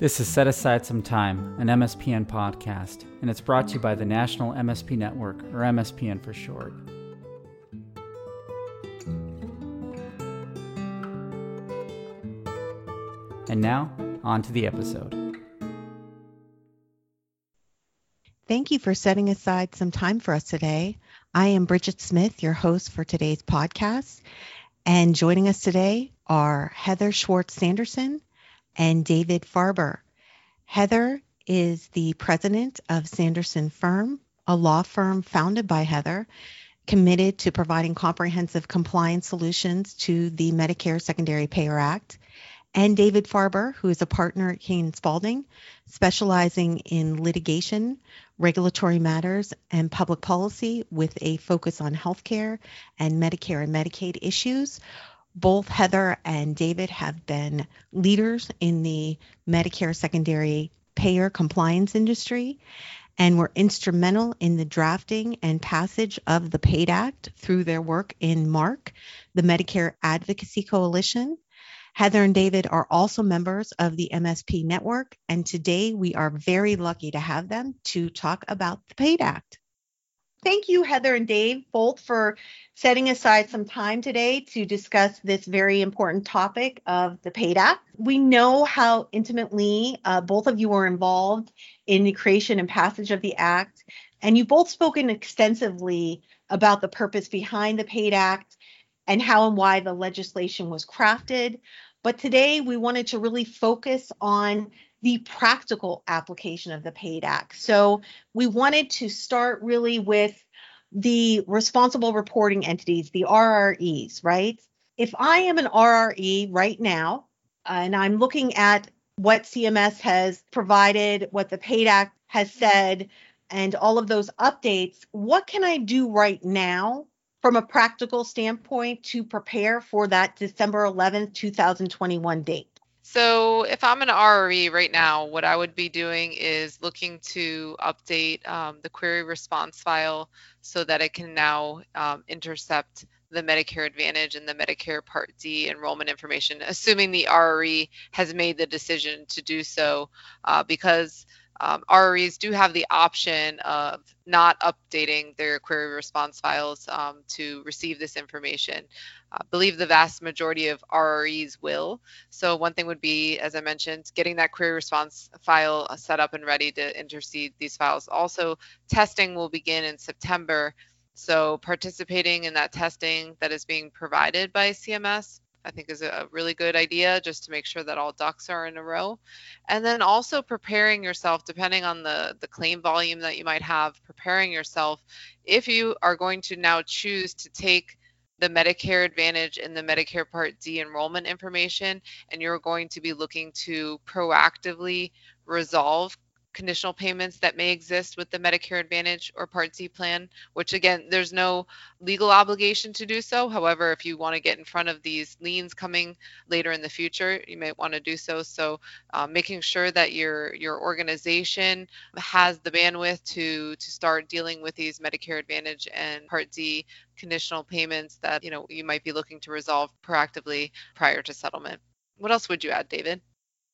This is Set Aside Some Time, an MSPN podcast, and it's brought to you by the National MSP Network, or MSPN for short. And now, on to the episode. Thank you for setting aside some time for us today. I am Bridget Smith, your host for today's podcast. And joining us today are Heather Schwartz Sanderson and David Farber. Heather is the president of Sanderson Firm, a law firm founded by Heather, committed to providing comprehensive compliance solutions to the Medicare Secondary Payer Act. And David Farber, who is a partner at King Spalding, specializing in litigation, regulatory matters, and public policy with a focus on healthcare and Medicare and Medicaid issues both Heather and David have been leaders in the Medicare secondary payer compliance industry and were instrumental in the drafting and passage of the PAID Act through their work in MARC, the Medicare Advocacy Coalition. Heather and David are also members of the MSP network, and today we are very lucky to have them to talk about the PAID Act. Thank you, Heather and Dave, both for setting aside some time today to discuss this very important topic of the PAID Act. We know how intimately uh, both of you were involved in the creation and passage of the Act, and you've both spoken extensively about the purpose behind the PAID Act and how and why the legislation was crafted. But today we wanted to really focus on the practical application of the PAID Act. So we wanted to start really with the responsible reporting entities, the RREs, right? If I am an RRE right now, and I'm looking at what CMS has provided, what the PAID Act has said, and all of those updates, what can I do right now from a practical standpoint to prepare for that December 11th, 2021 date? So if I'm an RRE right now, what I would be doing is looking to update um, the query response file so that it can now um, intercept the Medicare Advantage and the Medicare Part D enrollment information, assuming the RRE has made the decision to do so, uh, because um, do have the option of not updating their query response files um, to receive this information. I believe the vast majority of RREs will. So one thing would be, as I mentioned, getting that query response file uh, set up and ready to intercede these files. Also, testing will begin in September. So participating in that testing that is being provided by CMS I think is a really good idea just to make sure that all ducks are in a row. And then also preparing yourself, depending on the, the claim volume that you might have, preparing yourself if you are going to now choose to take the Medicare Advantage and the Medicare Part D enrollment information, and you're going to be looking to proactively resolve conditional payments that may exist with the Medicare Advantage or Part D plan, which again, there's no legal obligation to do so. However, if you want to get in front of these liens coming later in the future, you may want to do so. So, uh, making sure that your your organization has the bandwidth to to start dealing with these Medicare Advantage and Part D conditional payments that you know you might be looking to resolve proactively prior to settlement. What else would you add, David?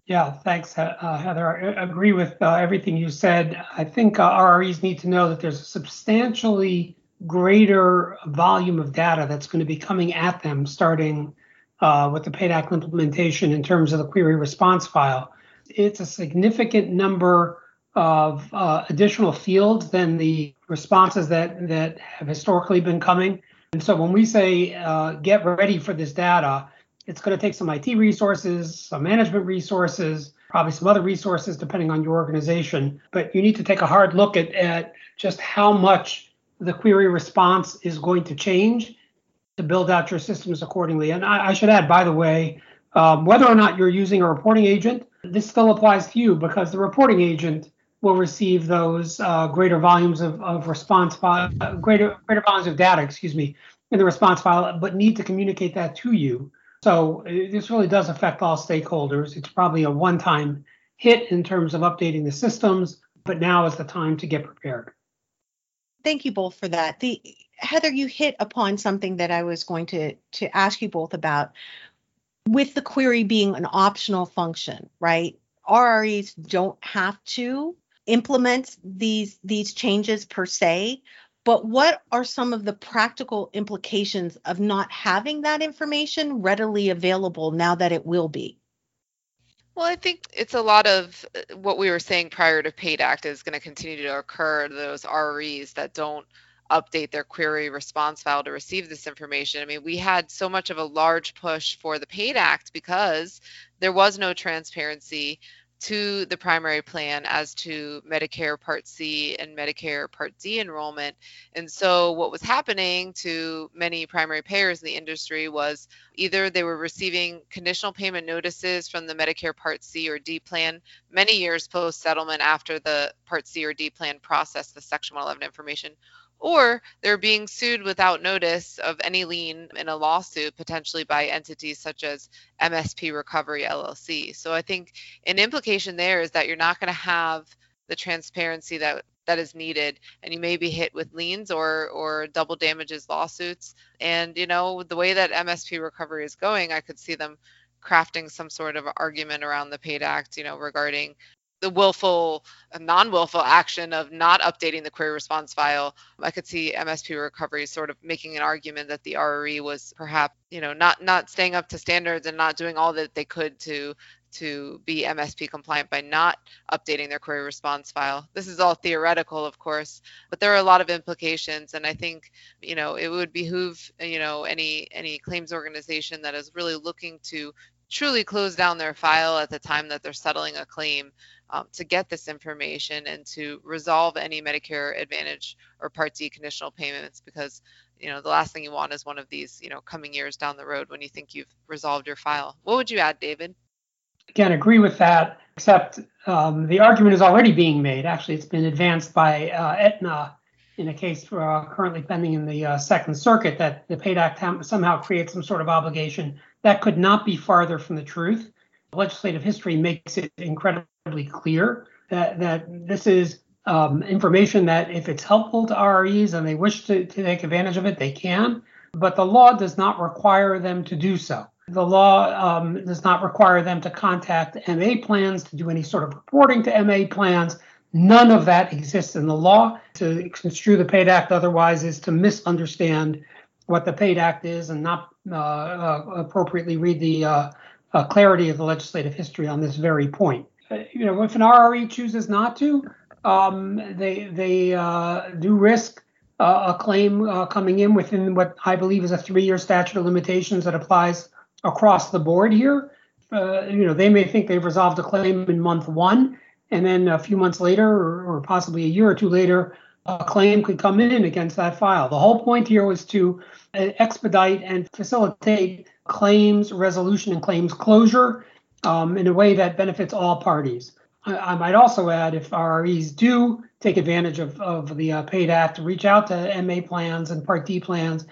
Yeah, thanks, uh, Heather. I agree with uh, everything you said. I think uh, RREs need to know that there's a substantially greater volume of data that's going to be coming at them starting uh, with the PAID Act implementation in terms of the query response file. It's a significant number of uh, additional fields than the responses that, that have historically been coming. And so when we say uh, get ready for this data, it's going to take some IT resources, some management resources, probably some other resources depending on your organization. But you need to take a hard look at, at just how much the query response is going to change to build out your systems accordingly. And I, I should add, by the way, um, whether or not you're using a reporting agent, this still applies to you because the reporting agent will receive those uh, greater volumes of, of response file, uh, greater greater volumes of data, excuse me, in the response file, but need to communicate that to you. So this really does affect all stakeholders. It's probably a one-time hit in terms of updating the systems, but now is the time to get prepared. Thank you both for that. The Heather, you hit upon something that I was going to to ask you both about with the query being an optional function, right? RREs don't have to implement these these changes per se, but what are some of the practical implications of not having that information readily available now that it will be? Well, I think it's a lot of uh, what we were saying prior to PAID Act is going to continue to occur. Those RREs that don't update their query response file to receive this information. I mean, we had so much of a large push for the PAID Act because there was no transparency to the primary plan as to Medicare Part C and Medicare Part D enrollment. And so, what was happening to many primary payers in the industry was either they were receiving conditional payment notices from the Medicare Part C or D plan many years post settlement after the Part C or D plan processed the Section 111 information, or they're being sued without notice of any lien in a lawsuit, potentially by entities such as MSP Recovery LLC. So I think an implication there is that you're not going to have the transparency that that is needed and you may be hit with liens or or double damages lawsuits and you know the way that msp recovery is going i could see them crafting some sort of argument around the paid act you know regarding the willful non-willful action of not updating the query response file i could see msp recovery sort of making an argument that the rre was perhaps you know not not staying up to standards and not doing all that they could to to be msp compliant by not updating their query response file. This is all theoretical of course but there are a lot of implications and i think you know it would behoove you know any any claims organization that is really looking to truly close down their file at the time that they're settling a claim um, to get this information and to resolve any Medicare Advantage or Part D conditional payments because you know the last thing you want is one of these you know coming years down the road when you think you've resolved your file. What would you add, David? Again, agree with that. Except um, the argument is already being made. Actually, it's been advanced by uh, Aetna in a case uh, currently pending in the uh, Second Circuit that the PAID Act somehow creates some sort of obligation that could not be farther from the truth. Legislative history makes it incredibly clear that, that this is um, information that if it's helpful to RREs and they wish to, to take advantage of it, they can. But the law does not require them to do so. The law um, does not require them to contact MA plans to do any sort of reporting to MA plans. None of that exists in the law. To construe the PAID Act otherwise is to misunderstand what the PAID Act is and not uh, uh, appropriately read the uh, uh, clarity of the legislative history on this very point. Uh, you know, if an RRE chooses not to, um, they they uh, do risk a claim coming in within what I believe is a three-year statute of limitations that applies across the board here. you know, they may think they've resolved a claim in month one, and then a few months later, or, or possibly a year or two later, a claim could come in against that file. The whole point here was to uh, expedite and facilitate claims resolution and claims closure um, in a way that benefits all parties. I, I, might also add if RREs do take advantage of, of the uh, PAID Act, to reach out to MA plans and Part D plans,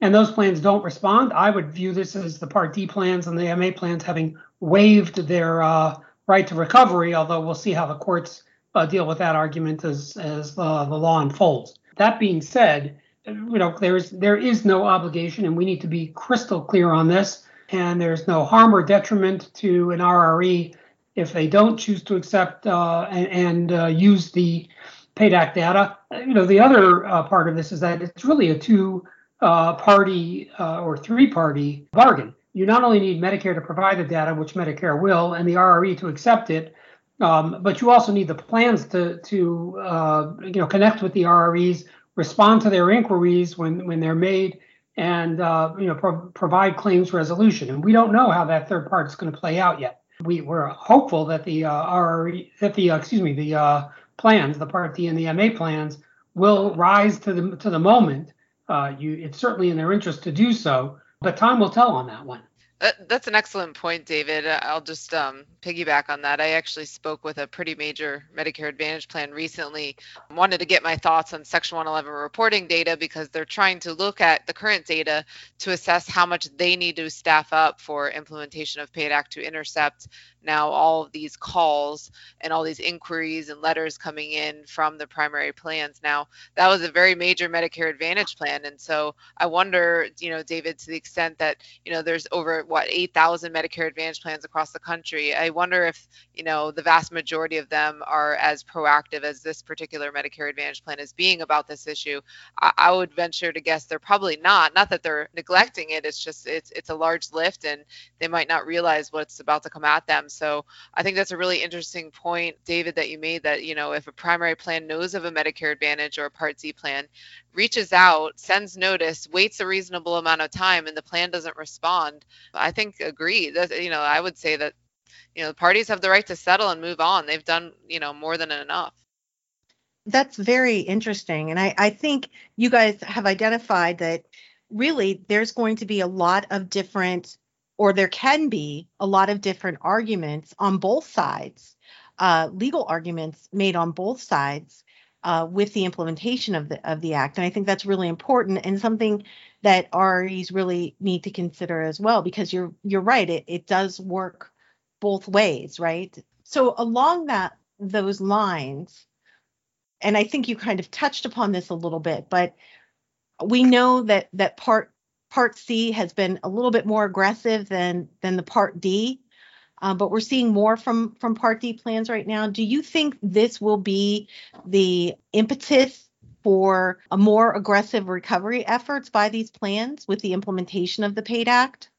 and those plans don't respond, I would view this as the Part D plans and the MA plans having waived their uh, right to recovery, although we'll see how the courts uh, deal with that argument as as uh, the law unfolds. That being said, you know there is there is no obligation, and we need to be crystal clear on this. And there's no harm or detriment to an RRE if they don't choose to accept uh, and, and uh, use the PAID data. You know the other uh, part of this is that it's really a two uh, party or three party bargain. You not only need Medicare to provide the data, which Medicare will, and the RRE to accept it, um, but you also need the plans to to uh, you know connect with the RREs, respond to their inquiries when when they're made, and uh, you know pro- provide claims resolution. And we don't know how that third part is going to play out yet. We we're hopeful that the uh, RRE that the uh, excuse me the uh, plans, the Part D and the MA plans, will rise to the to the moment. Uh, you it's certainly in their interest to do so, but time will tell on that one. That's an excellent point, David. I'll just um, piggyback on that. I actually spoke with a pretty major Medicare Advantage plan recently. Wanted to get my thoughts on Section 111 reporting data because they're trying to look at the current data to assess how much they need to staff up for implementation of PAID Act to intercept now all of these calls and all these inquiries and letters coming in from the primary plans. Now, that was a very major Medicare Advantage plan. And so I wonder, you know, David, to the extent that, you know, there's over what, 8,000 Medicare Advantage plans across the country, I wonder if, you know, the vast majority of them are as proactive as this particular Medicare Advantage plan is being about this issue. I, I would venture to guess they're probably not. Not that they're neglecting it, it's just, it's, it's a large lift and they might not realize what's about to come at them. So I think that's a really interesting point, David, that you made that, you know, if a primary plan knows of a Medicare Advantage or a Part D plan, reaches out, sends notice, waits a reasonable amount of time, and the plan doesn't respond, I think agree. That, you know, I would say that, you know, the parties have the right to settle and move on. They've done, you know, more than enough. That's very interesting. And I, I think you guys have identified that really there's going to be a lot of different or there can be a lot of different arguments on both sides, uh, legal arguments made on both sides uh, with the implementation of the of the act. And I think that's really important and something that REs really need to consider as well, because you're you're right, it, it does work both ways, right? So along that those lines, and I think you kind of touched upon this a little bit, but we know that that part Part C has been a little bit more aggressive than than the Part D, uh, but we're seeing more from from Part D plans right now. Do you think this will be the impetus for a more aggressive recovery efforts by these plans with the implementation of the PAID Act?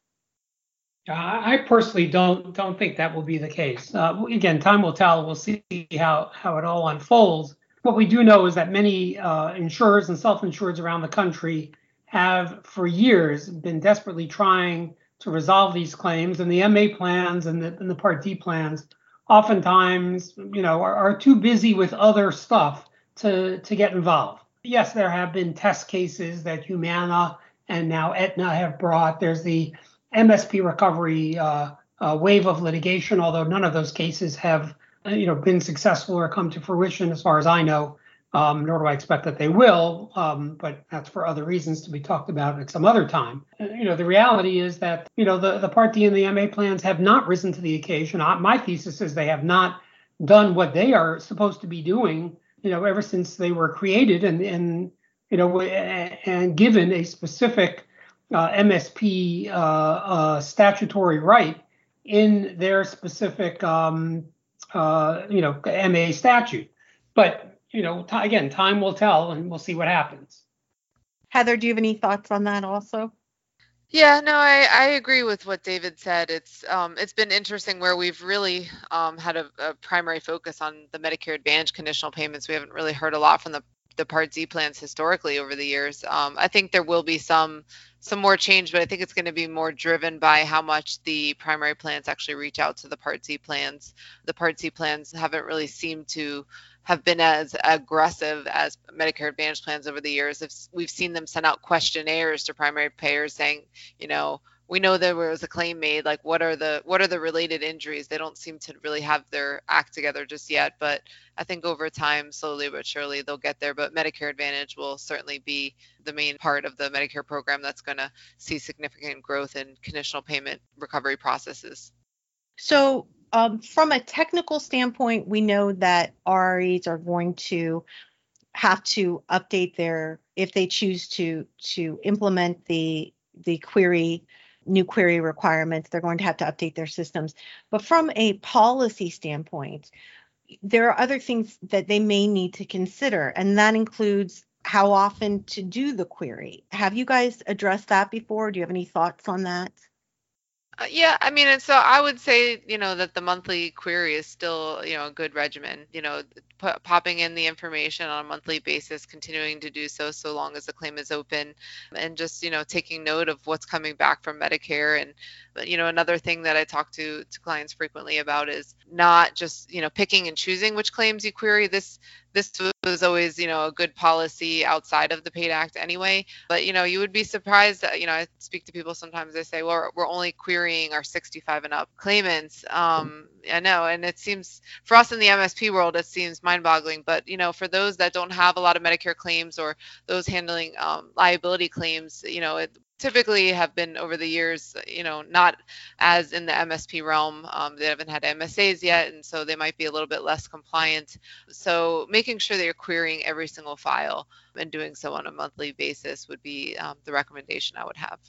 I personally don't don't think that will be the case. Uh, again, time will tell. We'll see how how it all unfolds. What we do know is that many uh, insurers and self-insureds around the country have for years been desperately trying to resolve these claims, and the MA plans and the, and the Part D plans oftentimes, you know, are, are too busy with other stuff to to get involved. Yes, there have been test cases that Humana and now Aetna have brought. There's the MSP recovery uh, uh, wave of litigation, although none of those cases have, you know, been successful or come to fruition, as far as I know um, nor do I expect that they will, um, but that's for other reasons to be talked about at some other time. Uh, you know, the reality is that, you know, the, the Part D and the MA plans have not risen to the occasion. I, my thesis is they have not done what they are supposed to be doing, you know, ever since they were created and, and you know, and given a specific uh, MSP uh, uh, statutory right in their specific, um, uh, you know, MA statute. But you know, t- again, time will tell, and we'll see what happens. Heather, do you have any thoughts on that also? Yeah, no, I, I agree with what David said. It's um, it's been interesting where we've really um, had a, a primary focus on the Medicare Advantage conditional payments. We haven't really heard a lot from the the Part D plans historically over the years. Um, I think there will be some some more change, but I think it's going to be more driven by how much the primary plans actually reach out to the Part D plans. The Part D plans haven't really seemed to have been as aggressive as Medicare Advantage plans over the years. If we've seen them send out questionnaires to primary payers saying, you know, we know there was a claim made like what are the what are the related injuries? They don't seem to really have their act together just yet but i think over time slowly but surely they'll get there. But medicare advantage will certainly be the main part of the medicare program that's going to see significant growth in conditional payment recovery processes. So um, from a technical standpoint, we know that RREs are going to have to update their if they choose to to implement the the query new query requirements they're going to have to update their systems. But from a policy standpoint there are other things that they may need to consider and that includes how often to do the query. Have you guys addressed that before? Do you have any thoughts on that Uh, yeah, I mean, and so I would say, you know, that the monthly query is still, you know, a good regimen. You know, p- popping in the information on a monthly basis, continuing to do so so long as the claim is open, and just, you know, taking note of what's coming back from Medicare. And, you know, another thing that I talk to to clients frequently about is not just, you know, picking and choosing which claims you query. This this was always, you know, a good policy outside of the PAID Act anyway. But, you know, you would be surprised that, you know, I speak to people sometimes, they say, well, we're only querying our 65 and up claimants. Um, I know. And it seems, for us in the MSP world, it seems mind boggling. But, you know, for those that don't have a lot of Medicare claims or those handling um, liability claims, you know, it, typically have been over the years, you know, not as in the MSP realm. Um, they haven't had MSAs yet, and so they might be a little bit less compliant. So making sure that you're querying every single file and doing so on a monthly basis would be um, the recommendation I would have.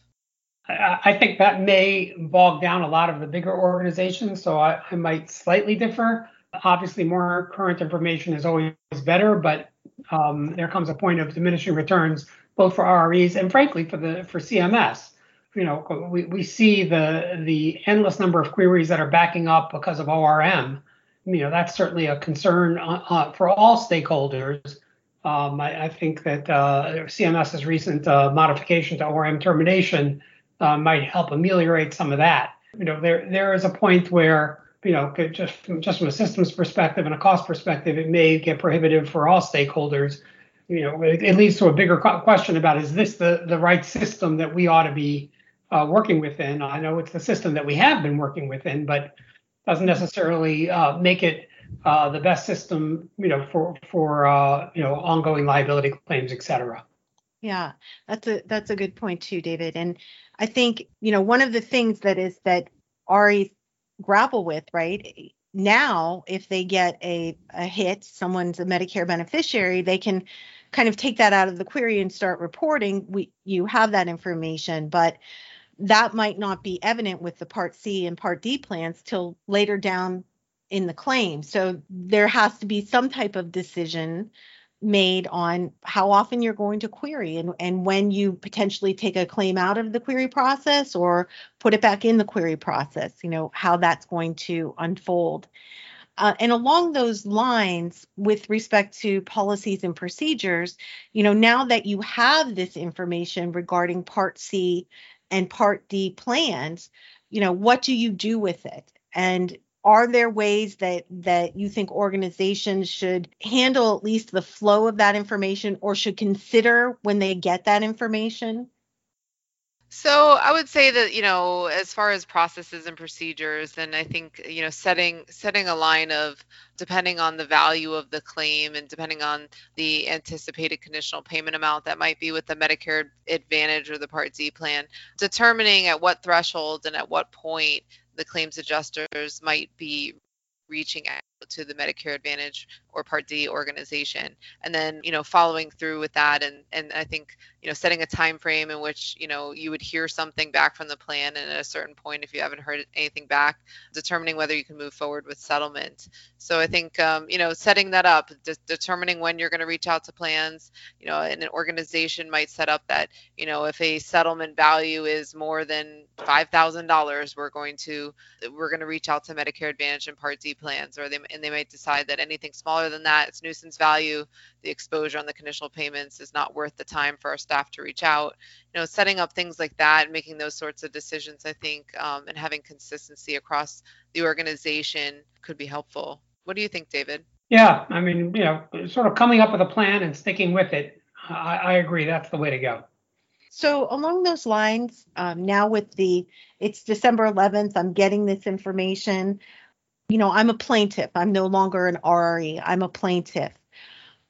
I think that may bog down a lot of the bigger organizations, so I, I might slightly differ. Obviously, more current information is always better, but um, there comes a point of diminishing returns both for RREs and frankly for the for CMS. You know, we, we see the the endless number of queries that are backing up because of ORM. You know, that's certainly a concern uh, uh, for all stakeholders. Um, I, I, think that uh, CMS's recent uh, modification to ORM termination uh, might help ameliorate some of that. You know, there there is a point where you know just from, just from a systems perspective and a cost perspective, it may get prohibitive for all stakeholders you know, it, it, leads to a bigger question about is this the, the right system that we ought to be uh, working within? I know it's the system that we have been working within, but doesn't necessarily uh, make it uh, the best system, you know, for for uh, you know ongoing liability claims, et cetera. Yeah, that's a that's a good point too, David. And I think you know one of the things that is that RE grapple with, right? Now, if they get a, a hit, someone's a Medicare beneficiary, they can kind of take that out of the query and start reporting, we you have that information, but that might not be evident with the Part C and Part D plans till later down in the claim. So there has to be some type of decision made on how often you're going to query and, and when you potentially take a claim out of the query process or put it back in the query process, you know, how that's going to unfold. Uh, and along those lines, with respect to policies and procedures, you know, now that you have this information regarding Part C and Part D plans, you know, what do you do with it? And are there ways that that you think organizations should handle at least the flow of that information or should consider when they get that information? So I would say that you know, as far as processes and procedures, then I think you know, setting setting a line of depending on the value of the claim and depending on the anticipated conditional payment amount that might be with the Medicare Advantage or the Part D plan, determining at what threshold and at what point the claims adjusters might be reaching out to the Medicare Advantage or Part D organization, and then you know following through with that, and and I think you know setting a time frame in which you know you would hear something back from the plan, and at a certain point, if you haven't heard anything back, determining whether you can move forward with settlement. So I think um, you know setting that up, de- determining when you're going to reach out to plans, you know, and an organization might set up that you know if a settlement value is more than five thousand dollars, we're going to we're going to reach out to Medicare Advantage and Part D plans, or they and they might decide that anything smaller than that, it's nuisance value. The exposure on the conditional payments is not worth the time for staff to reach out. You know, setting up things like that, making those sorts of decisions, I think, um, and having consistency across the organization could be helpful. What do you think, David? Yeah, I mean, you know, sort of coming up with a plan and sticking with it. I, I agree. That's the way to go. So along those lines, um, now with the it's December 11th, I'm getting this information you know, I'm a plaintiff. I'm no longer an RRE. I'm a plaintiff.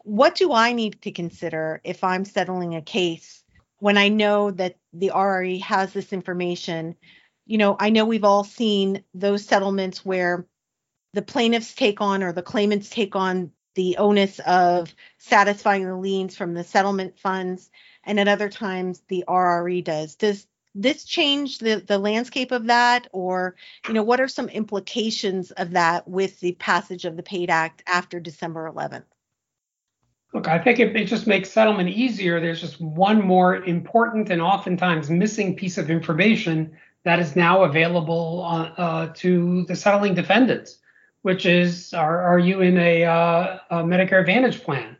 What do I need to consider if I'm settling a case when I know that the RRE has this information? You know, I know we've all seen those settlements where the plaintiffs take on or the claimants take on the onus of satisfying the liens from the settlement funds, and at other times the RRE does. Does this change the, the landscape of that or you know what are some implications of that with the passage of the paid act after december 11th look i think it, it just makes settlement easier there's just one more important and oftentimes missing piece of information that is now available uh, uh, to the settling defendants which is are, are you in a, uh, a medicare advantage plan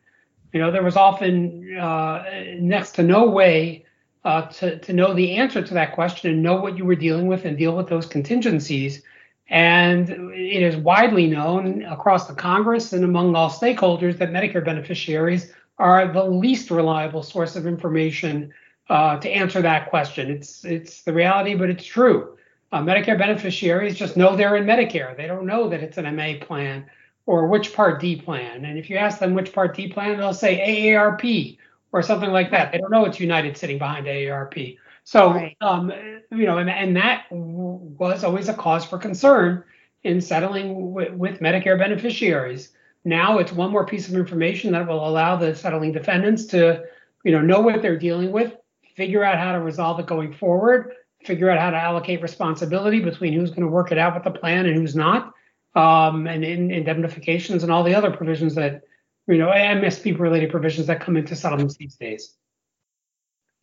you know there was often uh, next to no way uh, to, to know the answer to that question and know what you were dealing with and deal with those contingencies. And it is widely known across the Congress and among all stakeholders that Medicare beneficiaries are the least reliable source of information uh, to answer that question. It's it's the reality, but it's true. Uh, Medicare beneficiaries just know they're in Medicare. They don't know that it's an MA plan or which Part D plan. And if you ask them which Part D plan, they'll say AARP or something like that. They don't know it's United sitting behind AARP. So, Right. um, you know, and, and that w- was always a cause for concern in settling with, with Medicare beneficiaries. Now it's one more piece of information that will allow the settling defendants to, you know, know what they're dealing with, figure out how to resolve it going forward, figure out how to allocate responsibility between who's going to work it out with the plan and who's not, um, and in, indemnifications and all the other provisions that, you know, MSP related provisions that come into settlements these days.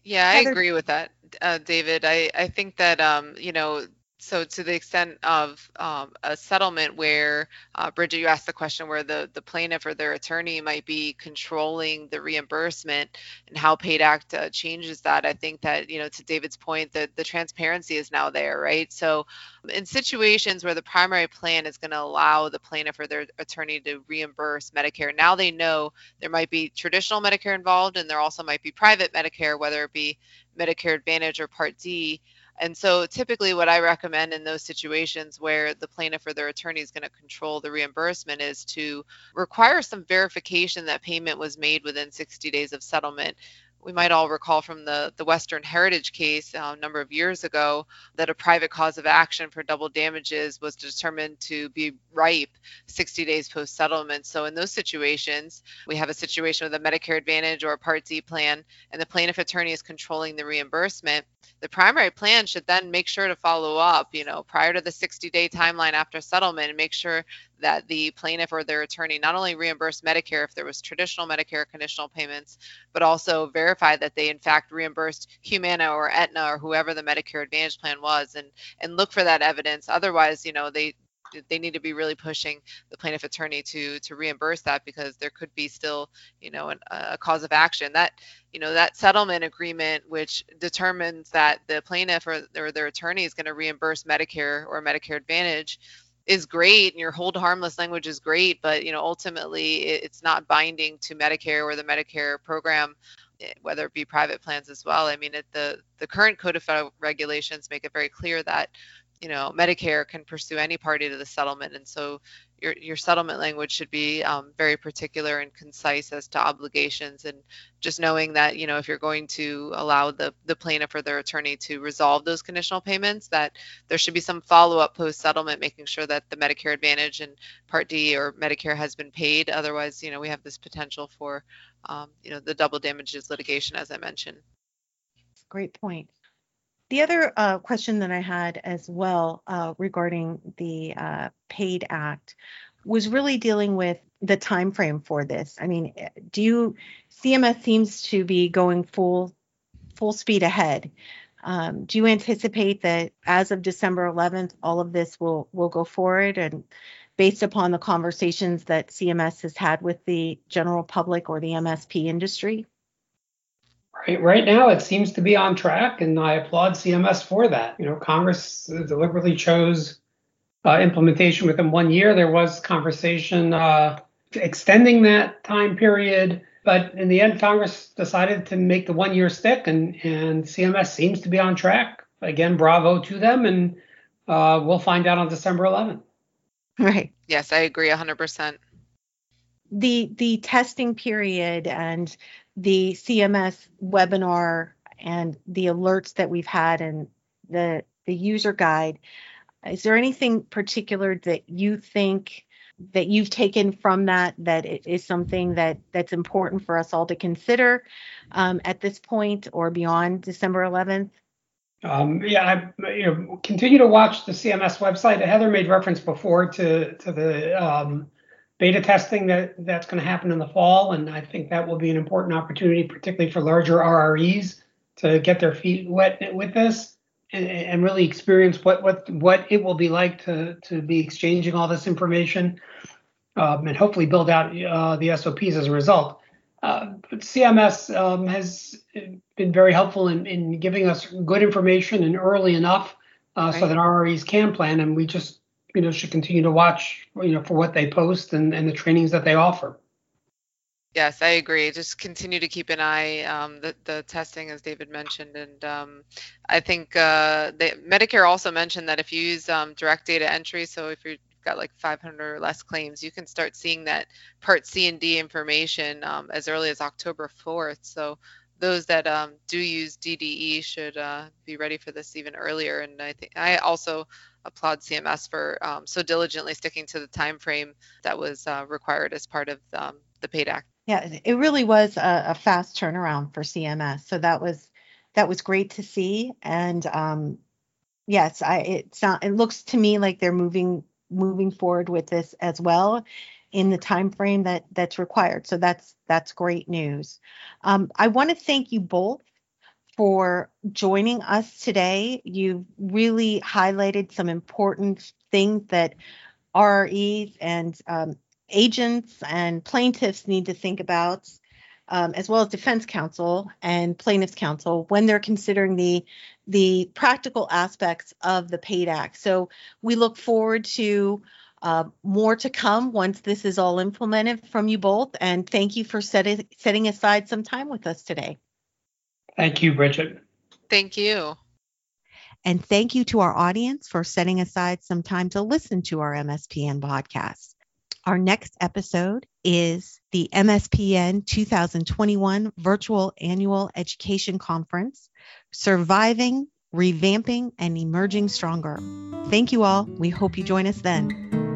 Yeah, I Heather- agree with that, uh, David. I, I think that, um, you know, so to the extent of um, a settlement where, uh, Bridget, you asked the question where the, the plaintiff or their attorney might be controlling the reimbursement and how PAID Act uh, changes that. I think that, you know, to David's point, that the transparency is now there, right? So in situations where the primary plan is going to allow the plaintiff or their attorney to reimburse Medicare, now they know there might be traditional Medicare involved and there also might be private Medicare, whether it be Medicare Advantage or Part D. And so typically what I recommend in those situations where the plaintiff or their attorney is going to control the reimbursement is to require some verification that payment was made within 60 days of settlement. We might all recall from the, the Western Heritage case uh, a number of years ago that a private cause of action for double damages was determined to be ripe 60 days post settlement. So in those situations, we have a situation with a Medicare Advantage or a Part D plan, and the plaintiff attorney is controlling the reimbursement. The primary plan should then make sure to follow up, you know, prior to the 60 day timeline after settlement and make sure that the plaintiff or their attorney not only reimburse Medicare if there was traditional Medicare conditional payments, but also verify that they in fact reimbursed Humana or Aetna or whoever the Medicare Advantage plan was and and look for that evidence. Otherwise, you know, they they need to be really pushing the plaintiff attorney to to reimburse that because there could be still you know an, a cause of action that you know that settlement agreement which determines that the plaintiff or, or their attorney is going to reimburse medicare or medicare advantage is great and your hold harmless language is great but you know ultimately it's not binding to medicare or the medicare program eh, whether it be private plans as well. I mean it, the the current code of federal regulations make it very clear that you know medicare can pursue any party to the settlement. And so your, your settlement language should be um, very particular and concise as to obligations and just knowing that you know if you're going to allow the, the plaintiff or their attorney to resolve those conditional payments that there should be some follow-up post-settlement making sure that the medicare advantage and part d or medicare has been paid otherwise you know we have this potential for um, you know the double damages litigation as i mentioned Great point. The other uh, question that I had as well uh, regarding the uh, PAID Act was really dealing with the time frame for this. I mean, eh, do you CMS seems to be going full full speed ahead. Um, do you anticipate that as of December 11th, all of this will will go forward and based upon the conversations that CMS has had with the general public or the MSP industry? Right, right now, it seems to be on track, and I applaud CMS for that. You know, Congress deliberately chose uh, implementation within one year. There was conversation uh, extending that time period, but in the end, Congress decided to make the one year stick, and and CMS seems to be on track. Again, bravo to them, and uh, we'll find out on December 11th. Right. yes i agree 100% the the testing period and the CMS webinar and the alerts that we've had and the the user guide is there anything particular that you think that you've taken from that that is something that that's important for us all to consider um, at this point or beyond December 11th? Um, yeah, I you know, continue to watch the CMS website. Heather made reference before to to the um, beta testing that that's going to happen in the fall, and I think that will be an important opportunity, particularly for larger RREs, to get their feet wet with this and, and really experience what what what it will be like to to be exchanging all this information, um, and hopefully build out uh, the SOPs as a result. Uh, but CMS um, has been very helpful in, in giving us good information and early enough uh, so that RREs can plan, and we just you know should continue to watch you know for what they post and, and the trainings that they offer. Yes, I agree. Just continue to keep an eye um, the the testing, as David mentioned, and um, I think uh, the Medicare also mentioned that if you use um, direct data entry, so if you've got like 500 or less claims, you can start seeing that Part C and D information um, as early as October 4th. So those that um, do use DDE should uh, be ready for this even earlier. And I think I also applaud CMS for um, so diligently sticking to the time frame that was uh, required as part of um, the PAID Act. Yeah, it really was a, a, fast turnaround for CMS. So that was that was great to see. And um, yes, I it sound it looks to me like they're moving moving forward with this as well in the time frame that that's required. So that's that's great news. Um, I want to thank you both for joining us today. You've really highlighted some important things that RREs and um, agents and plaintiffs need to think about, um, as well as defense counsel and plaintiffs counsel when they're considering the the practical aspects of the PAID Act. So we look forward to uh, more to come once this is all implemented from you both. And thank you for setting setting aside some time with us today. Thank you, Bridget. Thank you. And thank you to our audience for setting aside some time to listen to our MSPN podcast. Our next episode is the MSPN 2021 Virtual Annual Education Conference Surviving, Revamping, and Emerging Stronger. Thank you all. We hope you join us then.